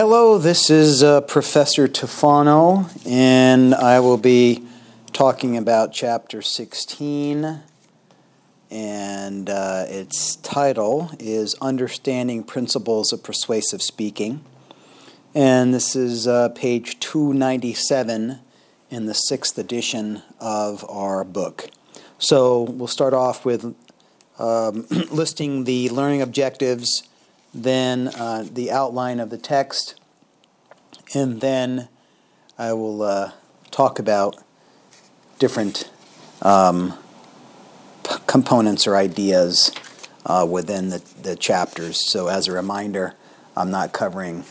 Hello, this is uh, Professor Tufano, and I will be talking about chapter 16. And uh, its title is Understanding Principles of Persuasive Speaking. And this is uh, page 297 in the sixth edition of our book. So we'll start off with um, listing the learning objectives then uh, the outline of the text, and then I will uh, talk about different um, p- components or ideas uh, within the, the chapters. So, as a reminder, I'm not covering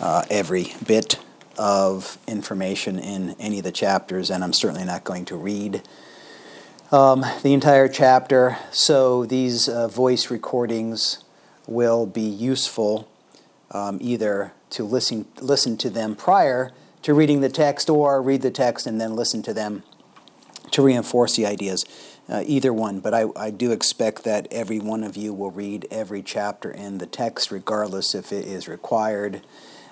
uh, every bit of information in any of the chapters, and I'm certainly not going to read. Um, the entire chapter. So these uh, voice recordings will be useful um, either to listen, listen to them prior to reading the text or read the text and then listen to them to reinforce the ideas. Uh, either one, but I, I do expect that every one of you will read every chapter in the text, regardless if it is required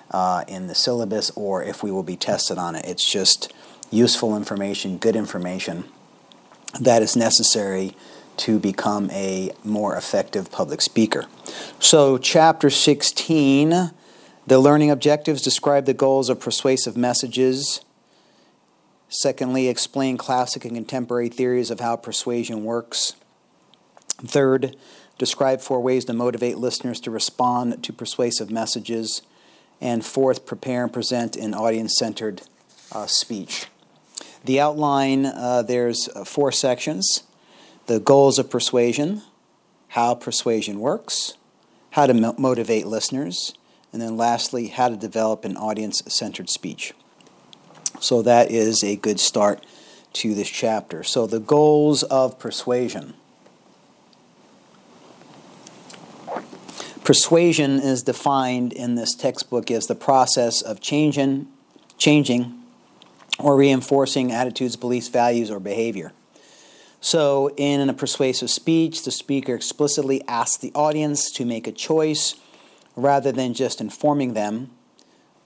uh, in the syllabus or if we will be tested on it. It's just useful information, good information that is necessary to become a more effective public speaker. So, chapter 16, the learning objectives describe the goals of persuasive messages. Secondly, explain classic and contemporary theories of how persuasion works. Third, describe four ways to motivate listeners to respond to persuasive messages. And fourth, prepare and present an audience centered uh, speech. The outline uh, there's uh, four sections the goals of persuasion, how persuasion works, how to mo- motivate listeners, and then lastly, how to develop an audience centered speech. So that is a good start to this chapter. So, the goals of persuasion. Persuasion is defined in this textbook as the process of changing, changing or reinforcing attitudes, beliefs, values, or behavior. So, in a persuasive speech, the speaker explicitly asks the audience to make a choice rather than just informing them.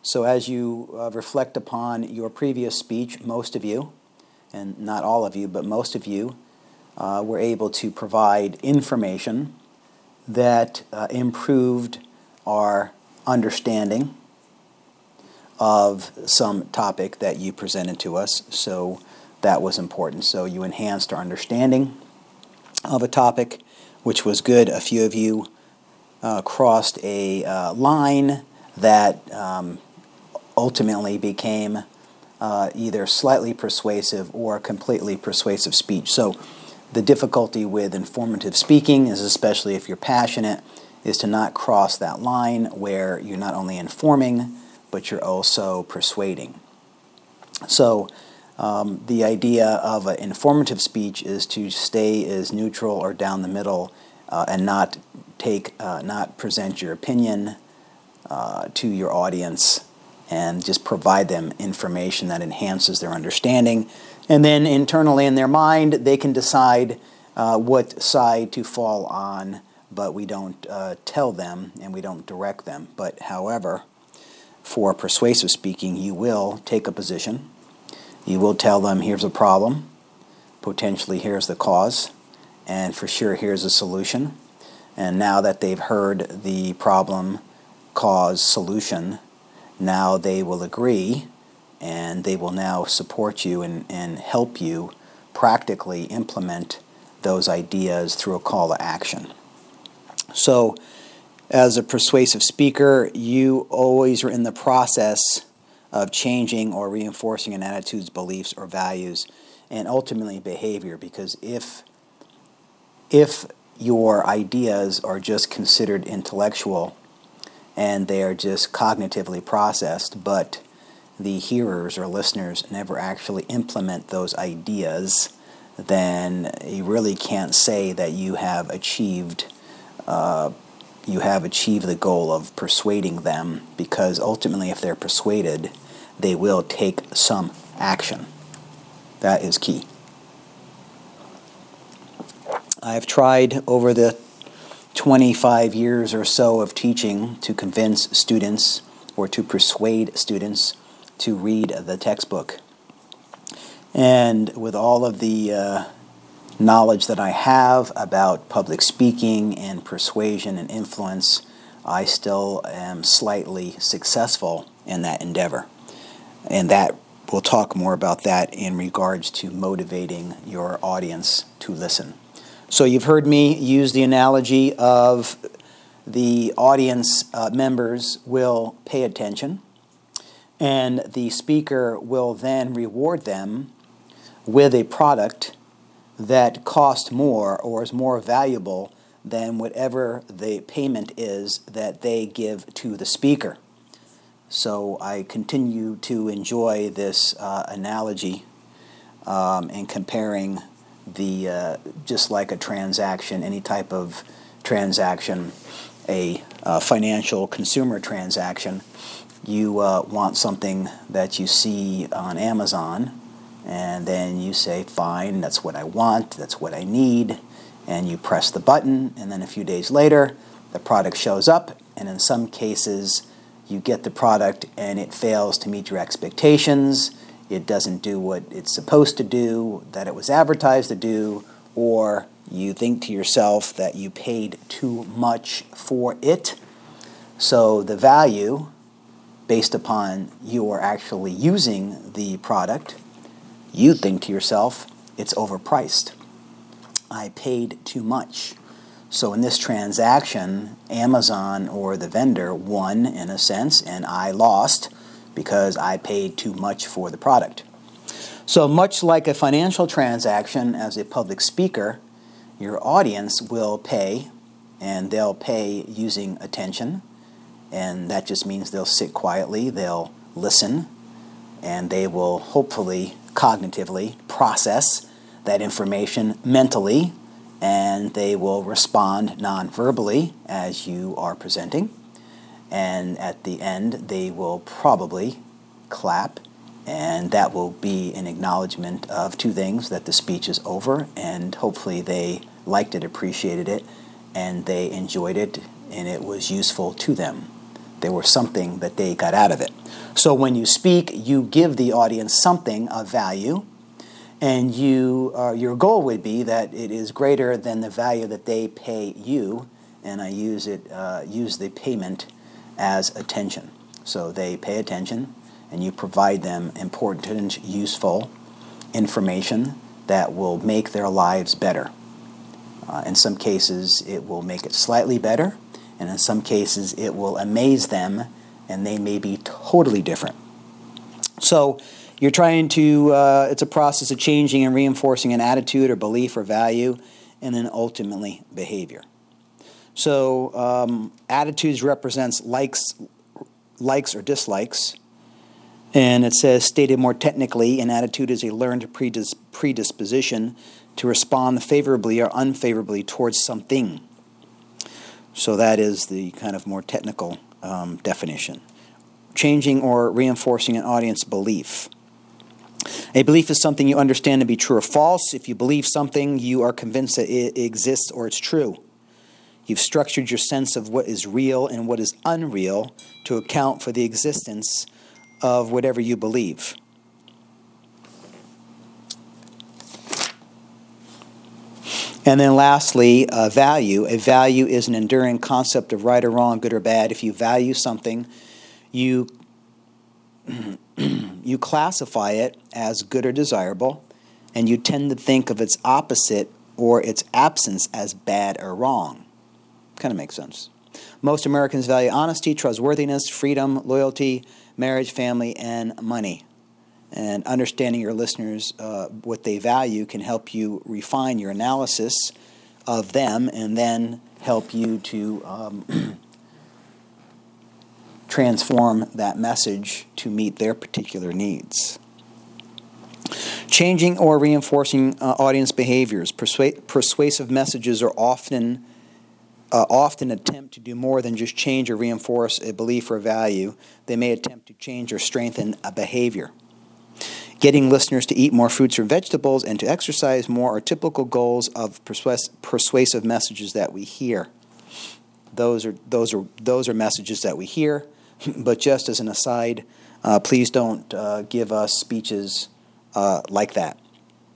So, as you uh, reflect upon your previous speech, most of you, and not all of you, but most of you, uh, were able to provide information that uh, improved our understanding of some topic that you presented to us. So, that was important. So you enhanced our understanding of a topic, which was good. A few of you uh, crossed a uh, line that um, ultimately became uh, either slightly persuasive or completely persuasive speech. So the difficulty with informative speaking is, especially if you're passionate, is to not cross that line where you're not only informing, but you're also persuading. So um, the idea of an informative speech is to stay as neutral or down the middle uh, and not take, uh, not present your opinion uh, to your audience and just provide them information that enhances their understanding. And then internally in their mind, they can decide uh, what side to fall on, but we don't uh, tell them and we don't direct them. But however, for persuasive speaking, you will take a position you will tell them here's a problem, potentially here's the cause, and for sure here's a solution. And now that they've heard the problem, cause, solution, now they will agree and they will now support you and, and help you practically implement those ideas through a call to action. So, as a persuasive speaker, you always are in the process of changing or reinforcing an attitude's beliefs or values and ultimately behavior because if if your ideas are just considered intellectual and they are just cognitively processed but the hearers or listeners never actually implement those ideas then you really can't say that you have achieved uh, you have achieved the goal of persuading them because ultimately, if they're persuaded, they will take some action. That is key. I've tried over the 25 years or so of teaching to convince students or to persuade students to read the textbook. And with all of the uh, knowledge that I have about public speaking and persuasion and influence, I still am slightly successful in that endeavor. And that we'll talk more about that in regards to motivating your audience to listen. So you've heard me use the analogy of the audience uh, members will pay attention, and the speaker will then reward them with a product that cost more or is more valuable than whatever the payment is that they give to the speaker. So I continue to enjoy this uh, analogy um, and comparing the uh, just like a transaction, any type of transaction, a uh, financial consumer transaction. You uh, want something that you see on Amazon, and then you say, "Fine, that's what I want. That's what I need." And you press the button, and then a few days later, the product shows up, and in some cases you get the product and it fails to meet your expectations, it doesn't do what it's supposed to do, that it was advertised to do, or you think to yourself that you paid too much for it. So the value, based upon you are actually using the product, you think to yourself, it's overpriced. I paid too much. So in this transaction, Amazon or the vendor won in a sense, and I lost because I paid too much for the product. So, much like a financial transaction, as a public speaker, your audience will pay, and they'll pay using attention, and that just means they'll sit quietly, they'll listen, and they will hopefully cognitively process that information mentally and they will respond non verbally as you are presenting. And at the end, they will probably clap, and that will be an acknowledgement of two things that the speech is over, and hopefully they liked it, appreciated it, and they enjoyed it, and it was useful to them. There was something that they got out of it. So when you speak, you give the audience something of value and you uh, your goal would be that it is greater than the value that they pay you and i use it uh, use the payment as attention so they pay attention and you provide them important useful information that will make their lives better uh, in some cases it will make it slightly better and in some cases it will amaze them and they may be totally different so you're trying to, uh, it's a process of changing and reinforcing an attitude or belief or value, and then ultimately behavior. So um, attitudes represents likes, likes or dislikes. And it says, stated more technically, an attitude is a learned predis- predisposition to respond favorably or unfavorably towards something. So that is the kind of more technical um, definition. Changing or reinforcing an audience belief. A belief is something you understand to be true or false. If you believe something, you are convinced that it exists or it's true. You've structured your sense of what is real and what is unreal to account for the existence of whatever you believe. And then lastly, a value. A value is an enduring concept of right or wrong, good or bad. If you value something, you you classify it as good or desirable, and you tend to think of its opposite or its absence as bad or wrong. Kind of makes sense. Most Americans value honesty, trustworthiness, freedom, loyalty, marriage, family, and money. And understanding your listeners, uh, what they value, can help you refine your analysis of them and then help you to um, transform that message to meet their particular needs. Changing or reinforcing uh, audience behaviors. Persua- persuasive messages are often uh, often attempt to do more than just change or reinforce a belief or a value. They may attempt to change or strengthen a behavior. Getting listeners to eat more fruits or vegetables and to exercise more are typical goals of persuas- persuasive messages that we hear. Those are, those, are, those are messages that we hear but just as an aside, uh, please don't uh, give us speeches uh, like that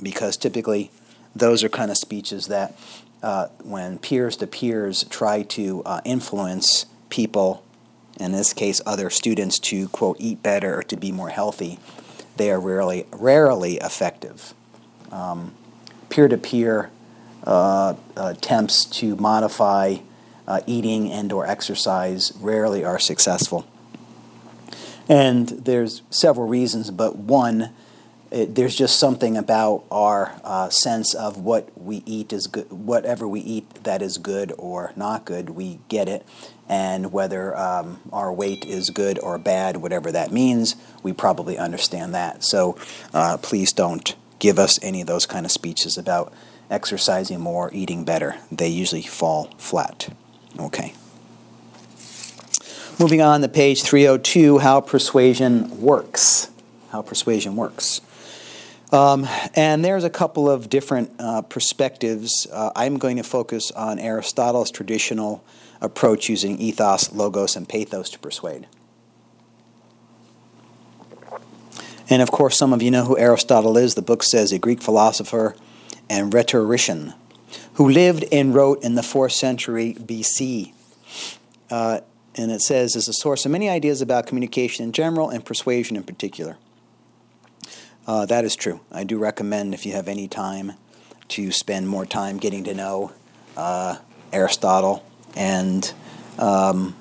because typically those are kind of speeches that uh, when peers to peers try to uh, influence people, in this case other students, to quote eat better or to be more healthy, they are rarely rarely effective. Peer to peer attempts to modify uh, eating and or exercise rarely are successful. And there's several reasons, but one, it, there's just something about our uh, sense of what we eat is good, whatever we eat that is good or not good, we get it. And whether um, our weight is good or bad, whatever that means, we probably understand that. So uh, please don't give us any of those kind of speeches about exercising more, eating better. They usually fall flat. Okay. Moving on to page 302 how persuasion works. How persuasion works. Um, and there's a couple of different uh, perspectives. Uh, I'm going to focus on Aristotle's traditional approach using ethos, logos, and pathos to persuade. And of course, some of you know who Aristotle is. The book says a Greek philosopher and rhetorician who lived and wrote in the 4th century BC. Uh, and it says, is a source of many ideas about communication in general and persuasion in particular. Uh, that is true. I do recommend if you have any time to spend more time getting to know uh, Aristotle and um,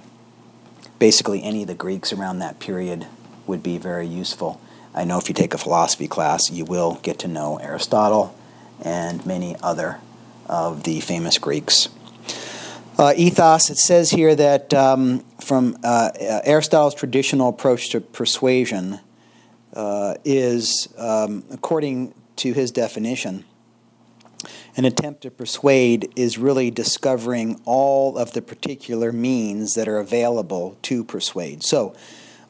basically any of the Greeks around that period would be very useful. I know if you take a philosophy class, you will get to know Aristotle and many other of the famous Greeks. Uh, ethos, it says here that um, from uh, Aristotle's traditional approach to persuasion uh, is, um, according to his definition, an attempt to persuade is really discovering all of the particular means that are available to persuade. So,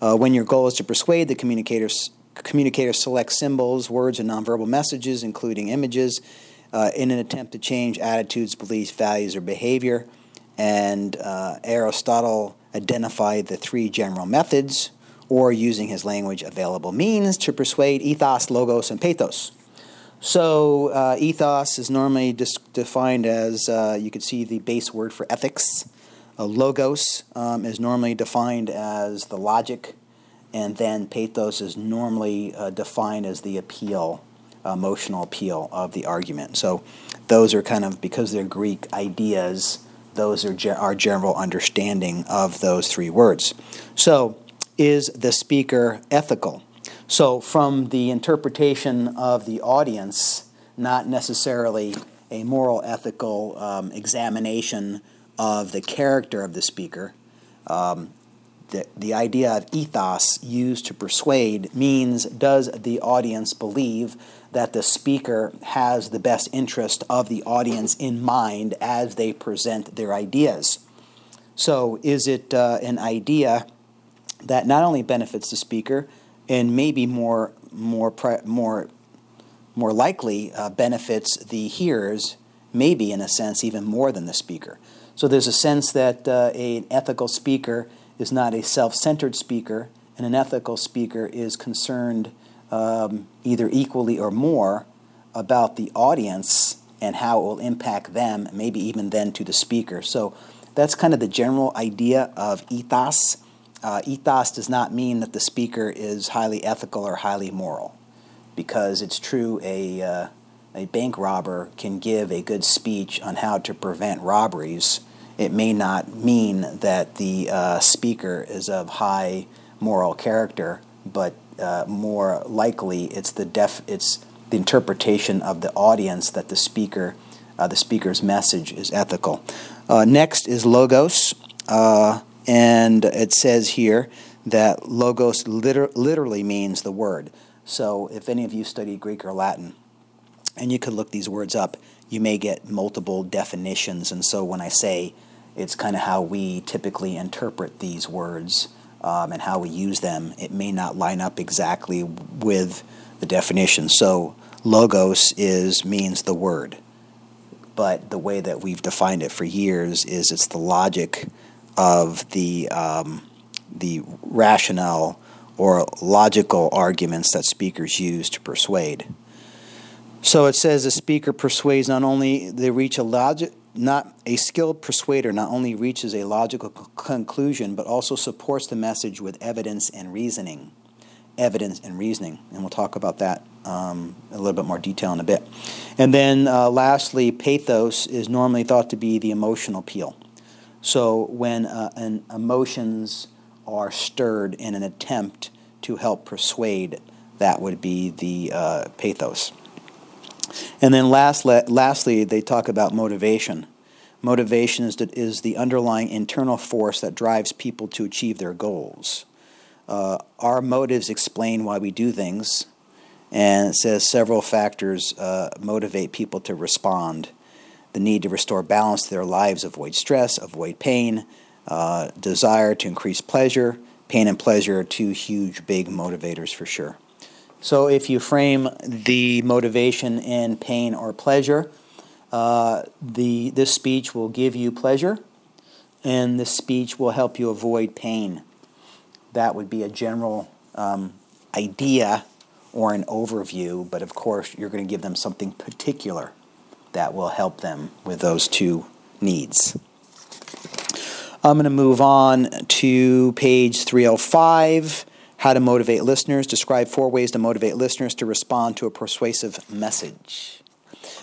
uh, when your goal is to persuade, the communicator, communicator selects symbols, words, and nonverbal messages, including images, uh, in an attempt to change attitudes, beliefs, values, or behavior and uh, Aristotle identified the three general methods, or using his language, available means to persuade ethos, logos, and pathos. So, uh, ethos is normally dis- defined as uh, you could see the base word for ethics. Uh, logos um, is normally defined as the logic, and then pathos is normally uh, defined as the appeal, emotional appeal of the argument. So, those are kind of because they're Greek ideas those are ge- our general understanding of those three words. So, is the speaker ethical? So, from the interpretation of the audience, not necessarily a moral ethical um, examination of the character of the speaker, um, the, the idea of ethos used to persuade means does the audience believe that the speaker has the best interest of the audience in mind as they present their ideas. So, is it uh, an idea that not only benefits the speaker and maybe more more more more likely uh, benefits the hearers, maybe in a sense even more than the speaker. So there's a sense that uh, an ethical speaker is not a self-centered speaker, and an ethical speaker is concerned um, either equally or more about the audience and how it will impact them, maybe even then to the speaker. So that's kind of the general idea of ethos. Uh, ethos does not mean that the speaker is highly ethical or highly moral, because it's true a uh, a bank robber can give a good speech on how to prevent robberies. It may not mean that the uh, speaker is of high moral character, but uh, more likely it's the def it's the interpretation of the audience that the speaker uh, the speaker's message is ethical. Uh, next is logos, uh, and it says here that logos liter- literally means the word. So if any of you study Greek or Latin, and you could look these words up, you may get multiple definitions. And so when I say it's kind of how we typically interpret these words um, and how we use them, it may not line up exactly with the definition. So logos is means the word, but the way that we've defined it for years is it's the logic of the um, the rationale or logical arguments that speakers use to persuade. So it says a speaker persuades not only they reach a logic not a skilled persuader not only reaches a logical c- conclusion but also supports the message with evidence and reasoning. Evidence and reasoning and we'll talk about that um, a little bit more detail in a bit. And then uh, lastly pathos is normally thought to be the emotional appeal so when uh, an emotions are stirred in an attempt to help persuade that would be the uh, pathos and then last, lastly, they talk about motivation. Motivation is the, is the underlying internal force that drives people to achieve their goals. Uh, our motives explain why we do things, and it says several factors uh, motivate people to respond the need to restore balance to their lives, avoid stress, avoid pain, uh, desire to increase pleasure. Pain and pleasure are two huge, big motivators for sure. So if you frame the motivation in pain or pleasure, uh, the this speech will give you pleasure, and this speech will help you avoid pain. That would be a general um, idea or an overview, but of course you're going to give them something particular that will help them with those two needs. I'm going to move on to page 305 how to motivate listeners. Describe four ways to motivate listeners to respond to a persuasive message.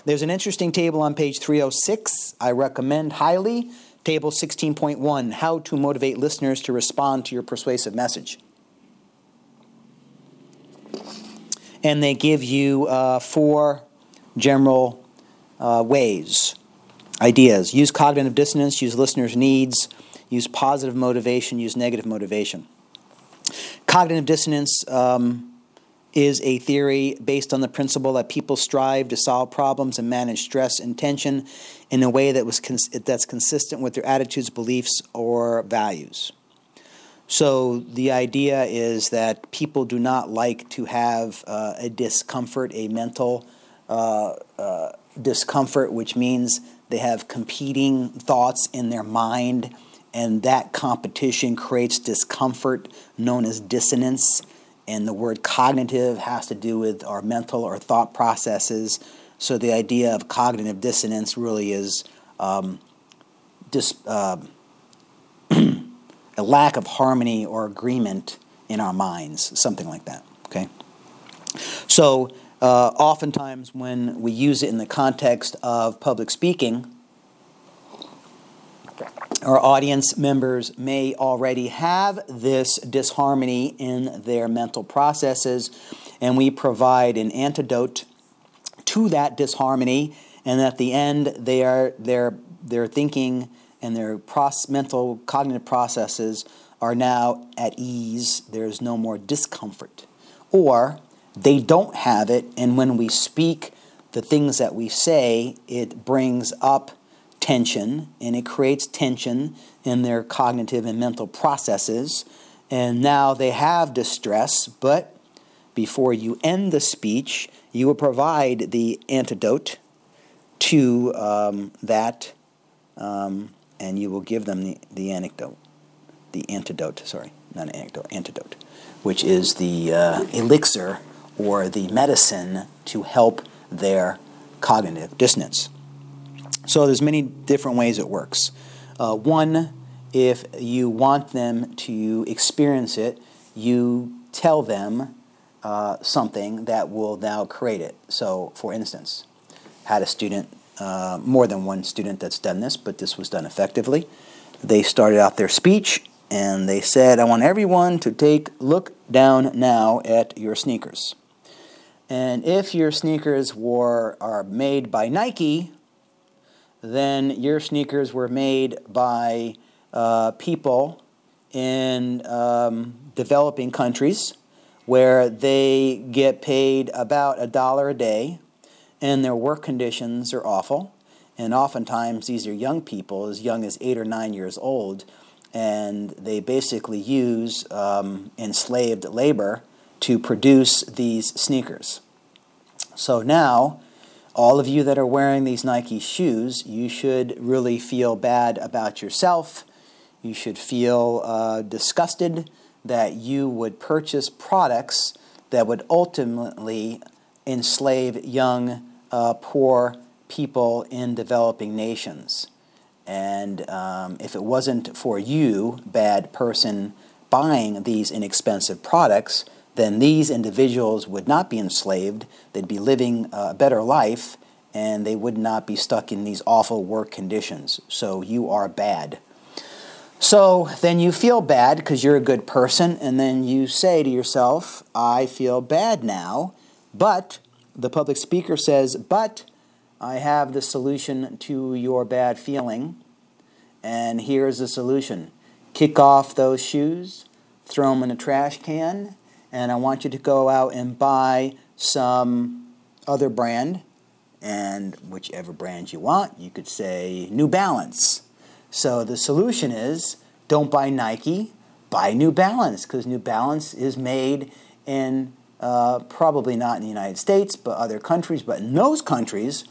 There's an interesting table on page 306. I recommend highly. Table 16.1 How to motivate listeners to respond to your persuasive message. And they give you uh, four general uh, ways, ideas. Use cognitive dissonance, use listeners' needs, use positive motivation, use negative motivation. Cognitive dissonance um, is a theory based on the principle that people strive to solve problems and manage stress and tension in a way that was cons- that's consistent with their attitudes, beliefs, or values. So the idea is that people do not like to have uh, a discomfort, a mental uh, uh, discomfort, which means they have competing thoughts in their mind and that competition creates discomfort known as dissonance. And the word cognitive has to do with our mental or thought processes. So the idea of cognitive dissonance really is um, dis, uh, a lack of harmony or agreement in our minds, something like that. Okay? So, uh, oftentimes when we use it in the context of public speaking, our audience members may already have this disharmony in their mental processes, and we provide an antidote to that disharmony. And at the end, they are their their thinking and their process, mental cognitive processes are now at ease. There's no more discomfort, or they don't have it, and when we speak, the things that we say, it brings up tension and it creates tension in their cognitive and mental processes. And now they have distress, but before you end the speech, you will provide the antidote to um, that, um, and you will give them the, the anecdote, the antidote, sorry, not an anecdote, antidote, which is the uh, elixir or the medicine to help their cognitive dissonance. So there's many different ways it works. Uh, one, if you want them to experience it, you tell them uh, something that will now create it. So, for instance, had a student, uh, more than one student that's done this, but this was done effectively. They started out their speech and they said, "I want everyone to take look down now at your sneakers." And if your sneakers were are made by Nike, then your sneakers were made by uh, people in um, developing countries where they get paid about a dollar a day and their work conditions are awful. And oftentimes, these are young people, as young as eight or nine years old, and they basically use um, enslaved labor to produce these sneakers. So now, all of you that are wearing these Nike shoes, you should really feel bad about yourself. You should feel uh, disgusted that you would purchase products that would ultimately enslave young, uh, poor people in developing nations. And um, if it wasn't for you, bad person, buying these inexpensive products, then these individuals would not be enslaved. They'd be living uh, a better life and they would not be stuck in these awful work conditions. So you are bad. So then you feel bad because you're a good person, and then you say to yourself, I feel bad now, but the public speaker says, But I have the solution to your bad feeling, and here's the solution kick off those shoes, throw them in a trash can, and I want you to go out and buy some other brand, and whichever brand you want. You could say New Balance. So the solution is don't buy Nike, buy New Balance, because New Balance is made in uh, probably not in the United States, but other countries. But in those countries,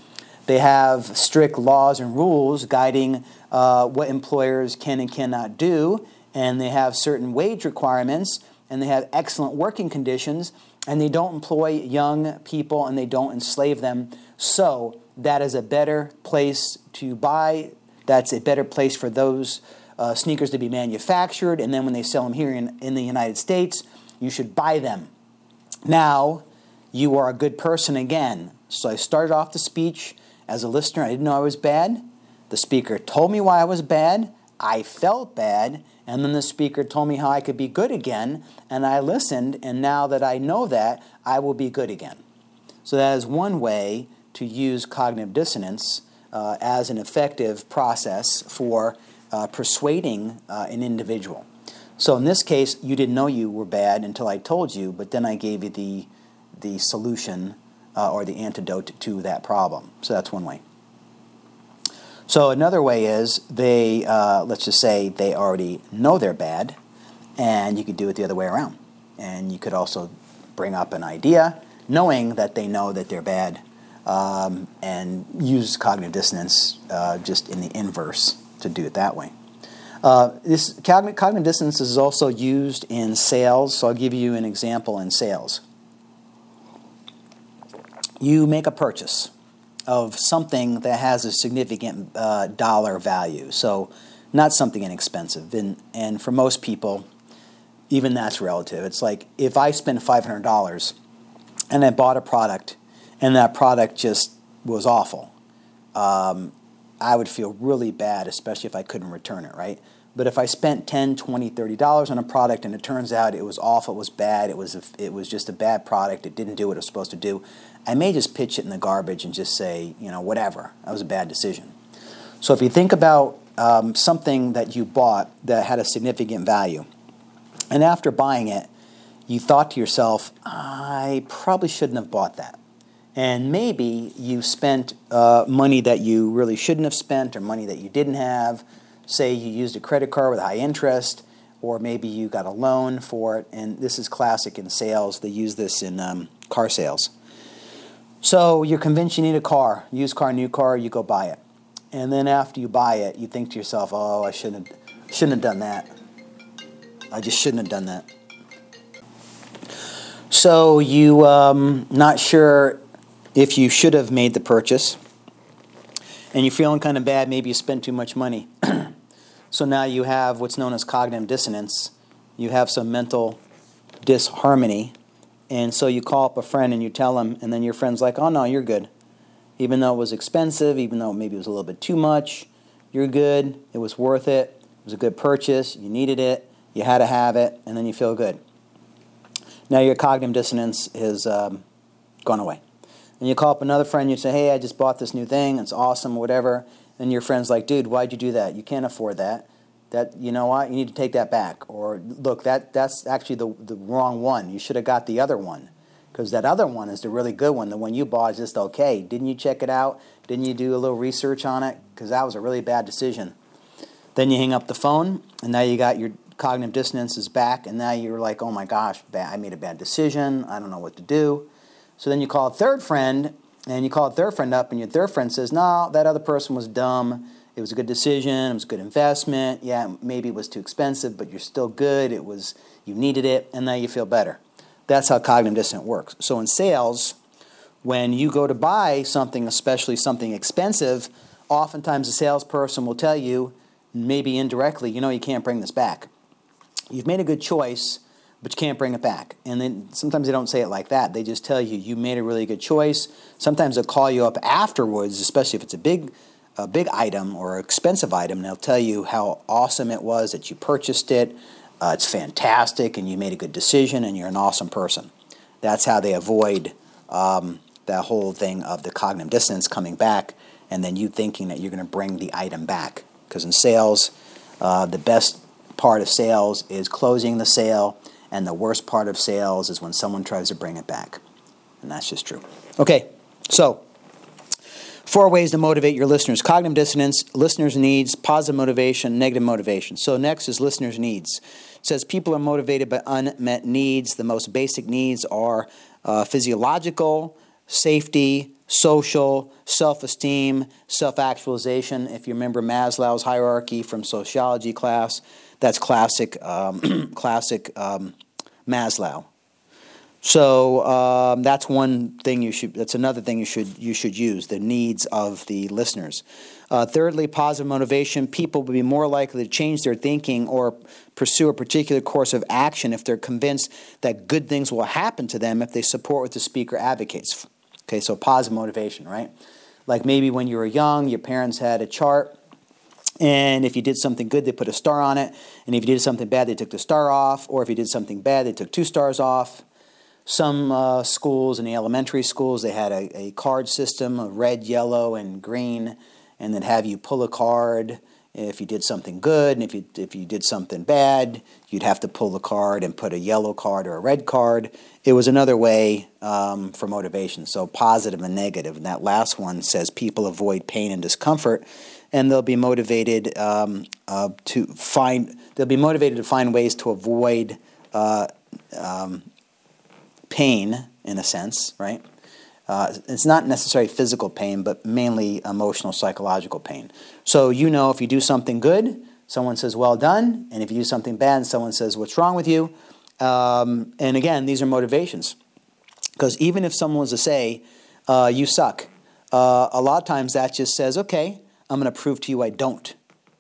they have strict laws and rules guiding uh, what employers can and cannot do, and they have certain wage requirements and they have excellent working conditions, and they don't employ young people and they don't enslave them. So that is a better place to buy. That's a better place for those uh, sneakers to be manufactured, and then when they sell them here in, in the United States, you should buy them. Now, you are a good person again. So I started off the speech as a listener. I didn't know I was bad. The speaker told me why I was bad. I felt bad. And then the speaker told me how I could be good again, and I listened, and now that I know that, I will be good again. So that is one way to use cognitive dissonance uh, as an effective process for uh, persuading uh, an individual. So in this case, you didn't know you were bad until I told you, but then I gave you the, the solution uh, or the antidote to that problem. So that's one way. So another way is they, uh, let's just say they already know they're bad, and you could do it the other way around. And you could also bring up an idea, knowing that they know that they're bad, um, and use cognitive dissonance uh, just in the inverse to do it that way. Uh, this cognitive, cognitive dissonance is also used in sales, so I'll give you an example in sales. You make a purchase of something that has a significant uh, dollar value. So, not something inexpensive. And, and for most people, even that's relative. It's like if I spend $500 and I bought a product and that product just was awful, um, I would feel really bad, especially if I couldn't return it, right? But if I spent 10, 20, 30 dollars on a product and it turns out it was awful, it was bad, it was a, it was just a bad product, it didn't do what it was supposed to do, I may just pitch it in the garbage and just say, you know, whatever. That was a bad decision. So if you think about um, something that you bought that had a significant value, and after buying it, you thought to yourself, I probably shouldn't have bought that. And maybe you spent uh, money that you really shouldn't have spent or money that you didn't have say you used a credit card with high interest, or maybe you got a loan for it, and this is classic in sales. They use this in um, car sales. So you're convinced you need a car, used car, new car, you go buy it. And then after you buy it, you think to yourself, oh, I shouldn't have, shouldn't have done that. I just shouldn't have done that. So you um, not sure if you should have made the purchase, and you're feeling kind of bad. Maybe you spent too much money. So now you have what's known as cognitive dissonance. You have some mental disharmony. And so you call up a friend and you tell him, and then your friend's like, oh no, you're good. Even though it was expensive, even though maybe it was a little bit too much, you're good. It was worth it. It was a good purchase. You needed it. You had to have it. And then you feel good. Now your cognitive dissonance has um, gone away. And you call up another friend, you say, hey, I just bought this new thing. It's awesome, whatever and your friend's like, dude, why'd you do that? You can't afford that. That you know what? You need to take that back. Or look, that that's actually the the wrong one. You should have got the other one. Because that other one is the really good one. The one you bought is just okay. Didn't you check it out? Didn't you do a little research on it? Because that was a really bad decision. Then you hang up the phone, and now you got your cognitive dissonance is back, and now you're like, oh my gosh, I made a bad decision. I don't know what to do. So then you call a third friend, and you call a third friend up, and your third friend says, No, that other person was dumb, it was a good decision, it was a good investment. Yeah, maybe it was too expensive, but you're still good. It was you needed it, and now you feel better. That's how cognitive dissonance works. So in sales, when you go to buy something, especially something expensive, oftentimes a salesperson will tell you, maybe indirectly, you know, you can't bring this back. You've made a good choice, but you can't bring it back. And then sometimes they don't say it like that. They just tell you you made a really good choice. Sometimes they'll call you up afterwards, especially if it's a big a big item or expensive item, and they'll tell you how awesome it was that you purchased it. Uh, it's fantastic, and you made a good decision, and you're an awesome person. That's how they avoid um, that whole thing of the cognitive dissonance coming back, and then you thinking that you're going to bring the item back. Because in sales, uh, the best part of sales is closing the sale, and the worst part of sales is when someone tries to bring it back. And that's just true. Okay, so Four ways to motivate your listeners cognitive dissonance, listeners' needs, positive motivation, negative motivation. So, next is listeners' needs. It says people are motivated by unmet needs. The most basic needs are uh, physiological, safety, social, self esteem, self actualization. If you remember Maslow's hierarchy from sociology class, that's classic, um, classic um, Maslow. So um, that's one thing you should. That's another thing you should you should use the needs of the listeners. Uh, thirdly, positive motivation. People will be more likely to change their thinking or pursue a particular course of action if they're convinced that good things will happen to them if they support what the speaker advocates. Okay, so positive motivation, right? Like maybe when you were young, your parents had a chart, and if you did something good, they put a star on it, and if you did something bad, they took the star off, or if you did something bad, they took two stars off. Some uh, schools, in the elementary schools, they had a, a card system of red, yellow, and green, and then have you pull a card if you did something good, and if you, if you did something bad, you'd have to pull the card and put a yellow card or a red card. It was another way um, for motivation. So positive and negative. And that last one says people avoid pain and discomfort, and they'll be motivated um, uh, to find. They'll be motivated to find ways to avoid uh, um, pain, in a sense, right? Uh, it's not necessarily physical pain, but mainly emotional, psychological pain. So you know if you do something good, someone says, well done. And if you do something bad, someone says, what's wrong with you? Um, and again, these are motivations. Because even if someone was to say, uh, you suck, uh, a lot of times that just says, okay, I'm going to prove to you I don't.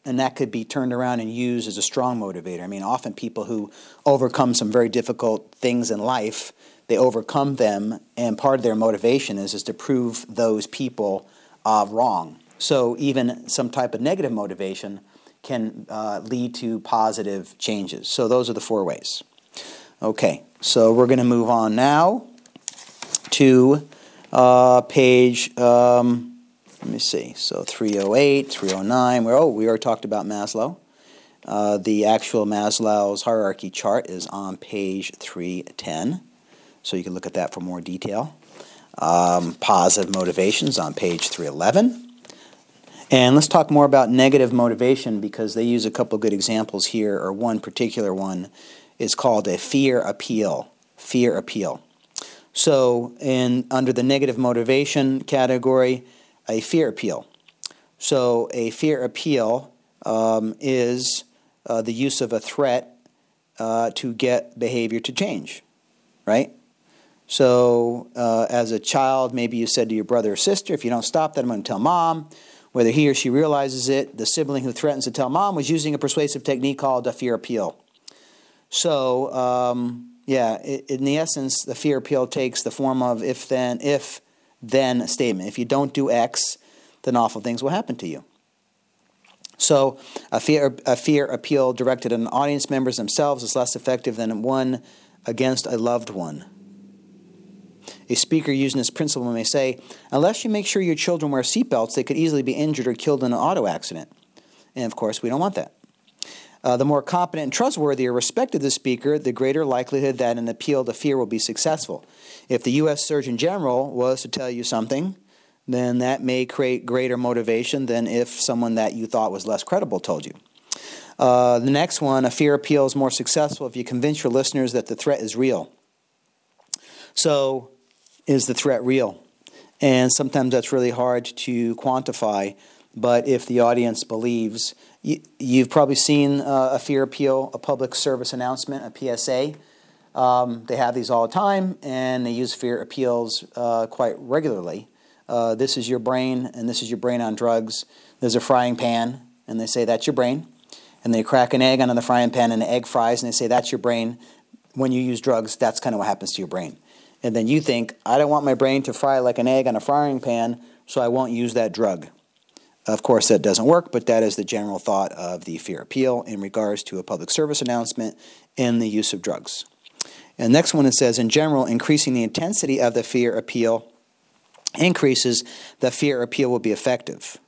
And that could be turned around and used as a strong motivator. I mean, often people who overcome some very difficult things in life they overcome them, and part of their motivation is, is to prove those people uh, wrong. So even some type of negative motivation can uh, lead to positive changes. So those are the four ways. Okay, so we're going to move on now to uh, page, um, let me see, so 308, 309, where, oh, we already talked about Maslow. Uh, the actual Maslow's hierarchy chart is on page 310. So you can look at that for more detail. Um, positive motivations on page 311. And let's talk more about negative motivation because they use a couple good examples here, or one particular one is called a fear appeal. Fear appeal. So, in under the negative motivation category, a fear appeal. So, a fear appeal um, is uh, the use of a threat uh, to get behavior to change, right? So, uh, as a child, maybe you said to your brother or sister, if you don't stop that, I'm going to tell mom. Whether he or she realizes it, the sibling who threatens to tell mom was using a persuasive technique called a fear appeal. So, um, yeah, in the essence, the fear appeal takes the form of if then, if then statement. If you don't do X, then awful things will happen to you. So, a fear, a fear appeal directed at audience members themselves is less effective than one against a loved one. A speaker using this principle may say, unless you make sure your children wear seatbelts, they could easily be injured or killed in an auto accident. And of course, we don't want that. Uh, the more competent and trustworthy or respected the speaker, the greater likelihood that an appeal to fear will be successful. If the U.S. Surgeon General was to tell you something, then that may create greater motivation than if someone that you thought was less credible told you. Uh, the next one, a fear appeal is more successful if you convince your listeners that the threat is real. So, is the threat real? And sometimes that's really hard to quantify. but if the audience believes, you, you've probably seen uh, a fear appeal, a public service announcement, a PSA. Um, they have these all the time, and they use fear appeals uh, quite regularly. Uh, this is your brain, and this is your brain on drugs. There's a frying pan, and they say that's your brain. And they crack an egg onto the frying pan, and the egg fries, and they say that's your brain. When you use drugs, that's kind of what happens to your brain. And then you think, I don't want my brain to fry like an egg on a frying pan, so I won't use that drug. Of course, that doesn't work, but that is the general thought of the fear appeal in regards to a public service announcement in the use of drugs. And next one it says, in general, increasing the intensity of the fear appeal increases the fear appeal will be effective.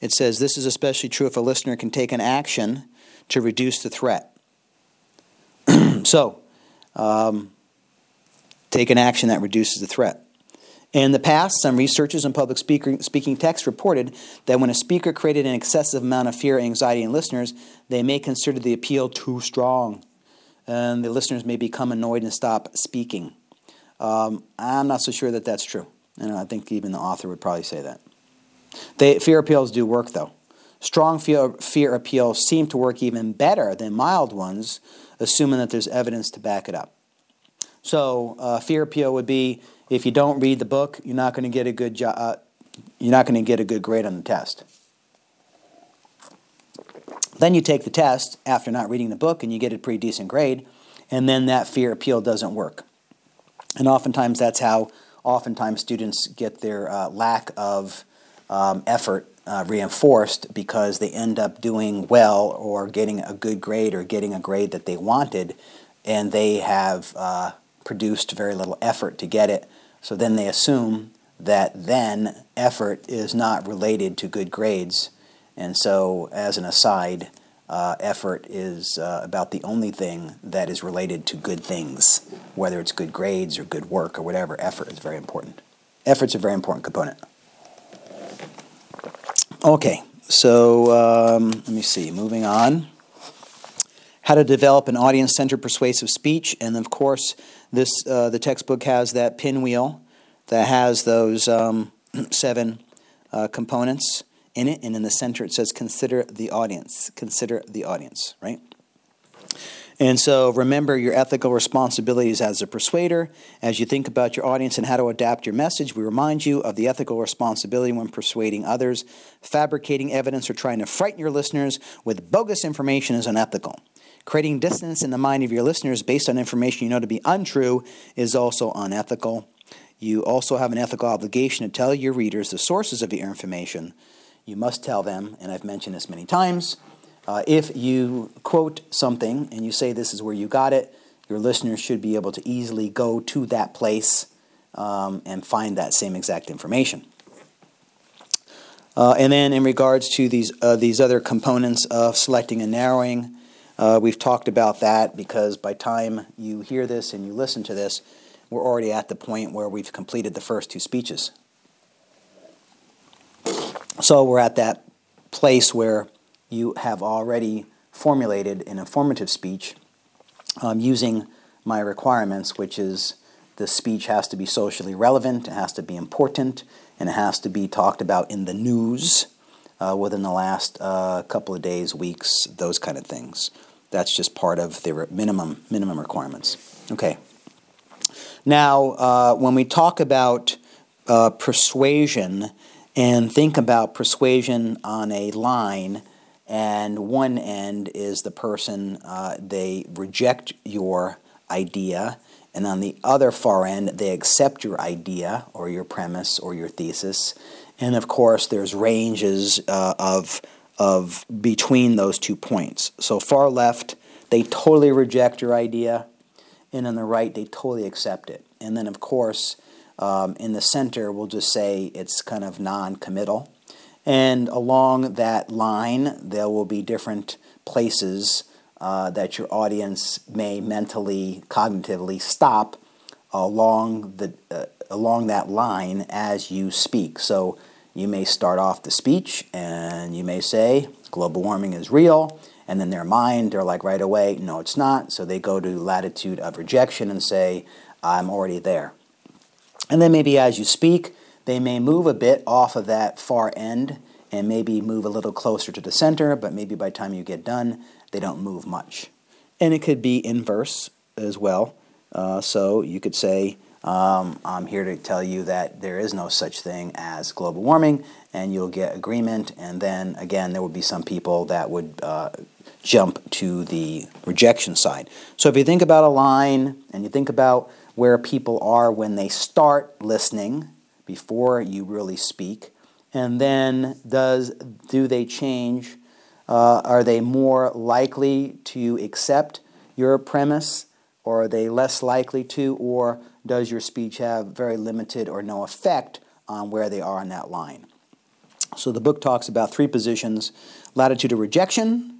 It says this is especially true if a listener can take an action to reduce the threat. so, um, take an action that reduces the threat. In the past, some researchers and public speaker, speaking texts reported that when a speaker created an excessive amount of fear anxiety in listeners, they may consider the appeal too strong, and the listeners may become annoyed and stop speaking. Um, I'm not so sure that that's true, and I think even the author would probably say that. They, fear appeals do work, though. Strong fear, fear appeals seem to work even better than mild ones, assuming that there's evidence to back it up. So, uh, fear appeal would be if you don't read the book, you're not going to get a good jo- uh, you're not going to get a good grade on the test. Then you take the test after not reading the book and you get a pretty decent grade, and then that fear appeal doesn't work. And oftentimes that's how oftentimes students get their uh, lack of um, effort uh, reinforced because they end up doing well or getting a good grade or getting a grade that they wanted, and they have uh, produced very little effort to get it. So then they assume that then effort is not related to good grades. And so, as an aside, uh, effort is uh, about the only thing that is related to good things, whether it's good grades or good work or whatever. Effort is very important. Effort's a very important component. Okay, so um, let me see. Moving on. How to develop an audience centered persuasive speech. And of course, this uh, the textbook has that pinwheel that has those um, seven uh, components in it, and in the center it says "Consider the audience." Consider the audience, right? And so remember your ethical responsibilities as a persuader. As you think about your audience and how to adapt your message, we remind you of the ethical responsibility when persuading others. Fabricating evidence or trying to frighten your listeners with bogus information is unethical. Creating distance in the mind of your listeners based on information you know to be untrue is also unethical. You also have an ethical obligation to tell your readers the sources of your information. You must tell them, and I've mentioned this many times, uh, if you quote something and you say this is where you got it, your listeners should be able to easily go to that place um, and find that same exact information. Uh, and then, in regards to these uh, these other components of selecting and narrowing, uh, we've talked about that because by time you hear this and you listen to this, we're already at the point where we've completed the first two speeches. So we're at that place where you have already formulated an informative speech um, using my requirements, which is the speech has to be socially relevant, it has to be important, and it has to be talked about in the news uh, within the last uh, couple of days, weeks, those kind of things. That's just part of the minimum minimum requirements. Okay. Now, uh, when we talk about uh, persuasion and think about persuasion on a line, and one end is the person uh, they reject your idea and on the other far end they accept your idea or your premise or your thesis and of course there's ranges uh, of of between those two points. So far left they totally reject your idea and on the right they totally accept it. And then of course um, in the center we'll just say it's kind of non-committal. And along that line, there will be different places uh, that your audience may mentally, cognitively stop along the uh, along that line as you speak. So you may start off the speech and you may say global warming is real, and then their mind they're like right away, no, it's not. So they go to latitude of rejection and say, I'm already there. And then maybe as you speak, they may move a bit off of that far end and maybe move a little closer to the center, but maybe by the time you get done, they don't move much. And it could be inverse as well. Uh, so you could say, um, I'm here to tell you that there is no such thing as global warming, and you'll get agreement. And then again, there would be some people that would uh, jump to the rejection side. So if you think about a line and you think about where people are when they start listening before you really speak, and then does do they change? Uh, are they more likely to accept your premise, or are they less likely to, or does your speech have very limited or no effect on where they are on that line? So the book talks about three positions latitude of rejection,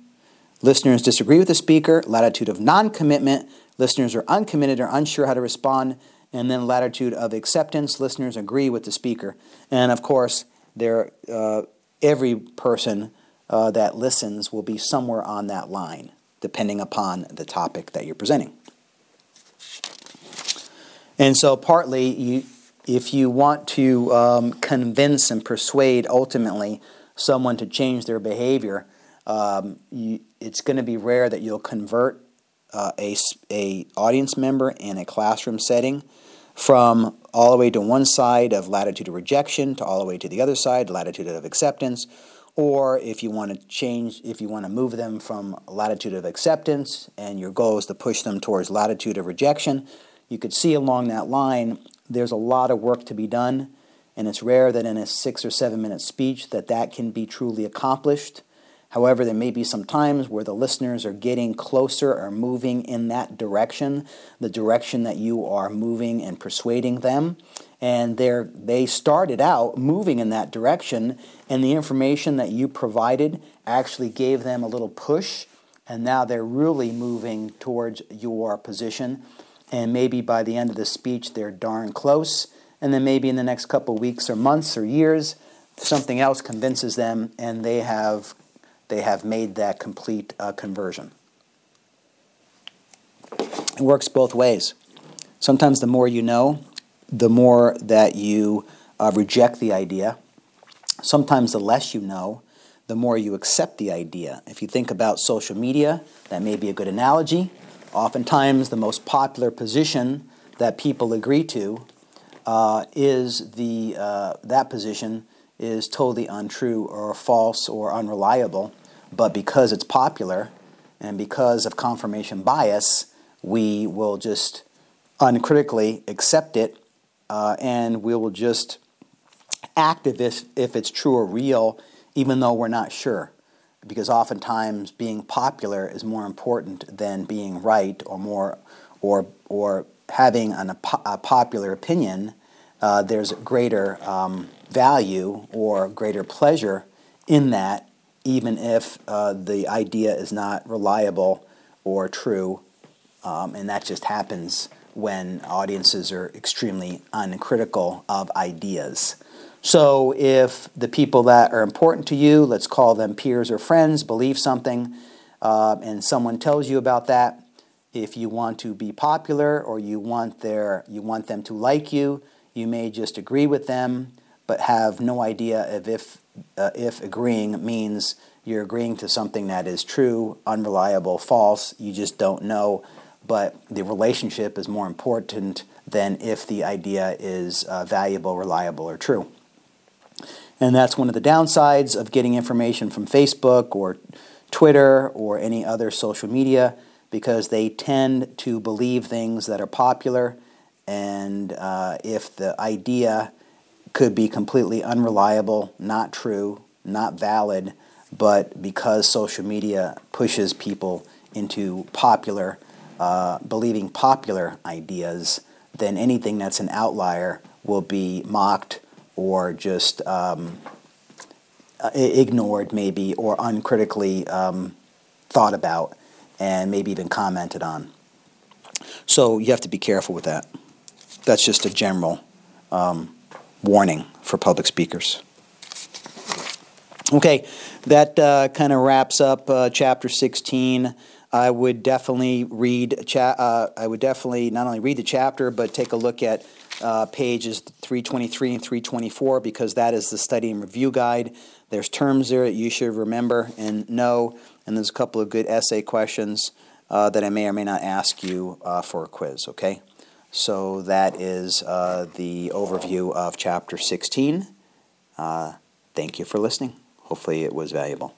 listeners disagree with the speaker, latitude of non commitment, listeners are uncommitted or unsure how to respond, and then latitude of acceptance, listeners agree with the speaker. And of course, there, uh, every person uh, that listens will be somewhere on that line, depending upon the topic that you're presenting. And so, partly, you, if you want to um, convince and persuade ultimately someone to change their behavior, um, you, it's going to be rare that you'll convert uh, a, a audience member in a classroom setting from all the way to one side of latitude of rejection to all the way to the other side, latitude of acceptance, or if you want to change, if you want to move them from latitude of acceptance and your goal is to push them towards latitude of rejection, you could see along that line there's a lot of work to be done, and it's rare that in a six or seven minute speech that that can be truly accomplished. However, there may be some times where the listeners are getting closer or moving in that direction, the direction that you are moving and persuading them. And they they started out moving in that direction, and the information that you provided actually gave them a little push, and now they're really moving towards your position and maybe by the end of the speech they're darn close, and then maybe in the next couple weeks or months or years, something else convinces them, and they have they have made that complete uh, conversion. It works both ways. Sometimes the more you know, the more that you uh, reject the idea. Sometimes the less you know, the more you accept the idea. If you think about social media, that may be a good analogy. Oftentimes, the most popular position that people agree to uh, is the uh, that position is totally untrue or false or unreliable. But because it's popular and because of confirmation bias, we will just uncritically accept it uh, and we will just act if, if it's true or real, even though we're not sure because oftentimes being popular is more important than being right or more or or having an, a, popular opinion uh, there's greater um, value or greater pleasure in that even if uh, the idea is not reliable or true um, and that just happens when audiences are extremely uncritical of ideas so if the people that are important to you, let's call them peers or friends, believe something, uh, and someone tells you about that, if you want to be popular or you want their you want them to like you, you may just agree with them, but have no idea of if uh, if agreeing means you're agreeing to something that is true, unreliable, false. You just don't know. But the relationship is more important than if the idea is uh, valuable, reliable, or true. And that's one of the downsides of getting information from Facebook or Twitter or any other social media because they tend to believe things that are popular. And uh, if the idea could be completely unreliable, not true, not valid, but because social media pushes people into popular, uh, believing popular ideas, then anything that's an outlier will be mocked or just um, ignored, maybe, or uncritically um, thought about, and maybe even commented on. So you have to be careful with that. That's just a general um, warning for public speakers. Okay, that uh, kind of wraps up uh, chapter 16 I would definitely read. Cha- uh, I would definitely not only read the chapter, but take a look at uh, pages 323 and 324 because that is the study and review guide. There's terms there that you should remember and know, and there's a couple of good essay questions uh, that I may or may not ask you uh, for a quiz. Okay, so that is uh, the overview of chapter 16. Uh, thank you for listening. Hopefully, it was valuable.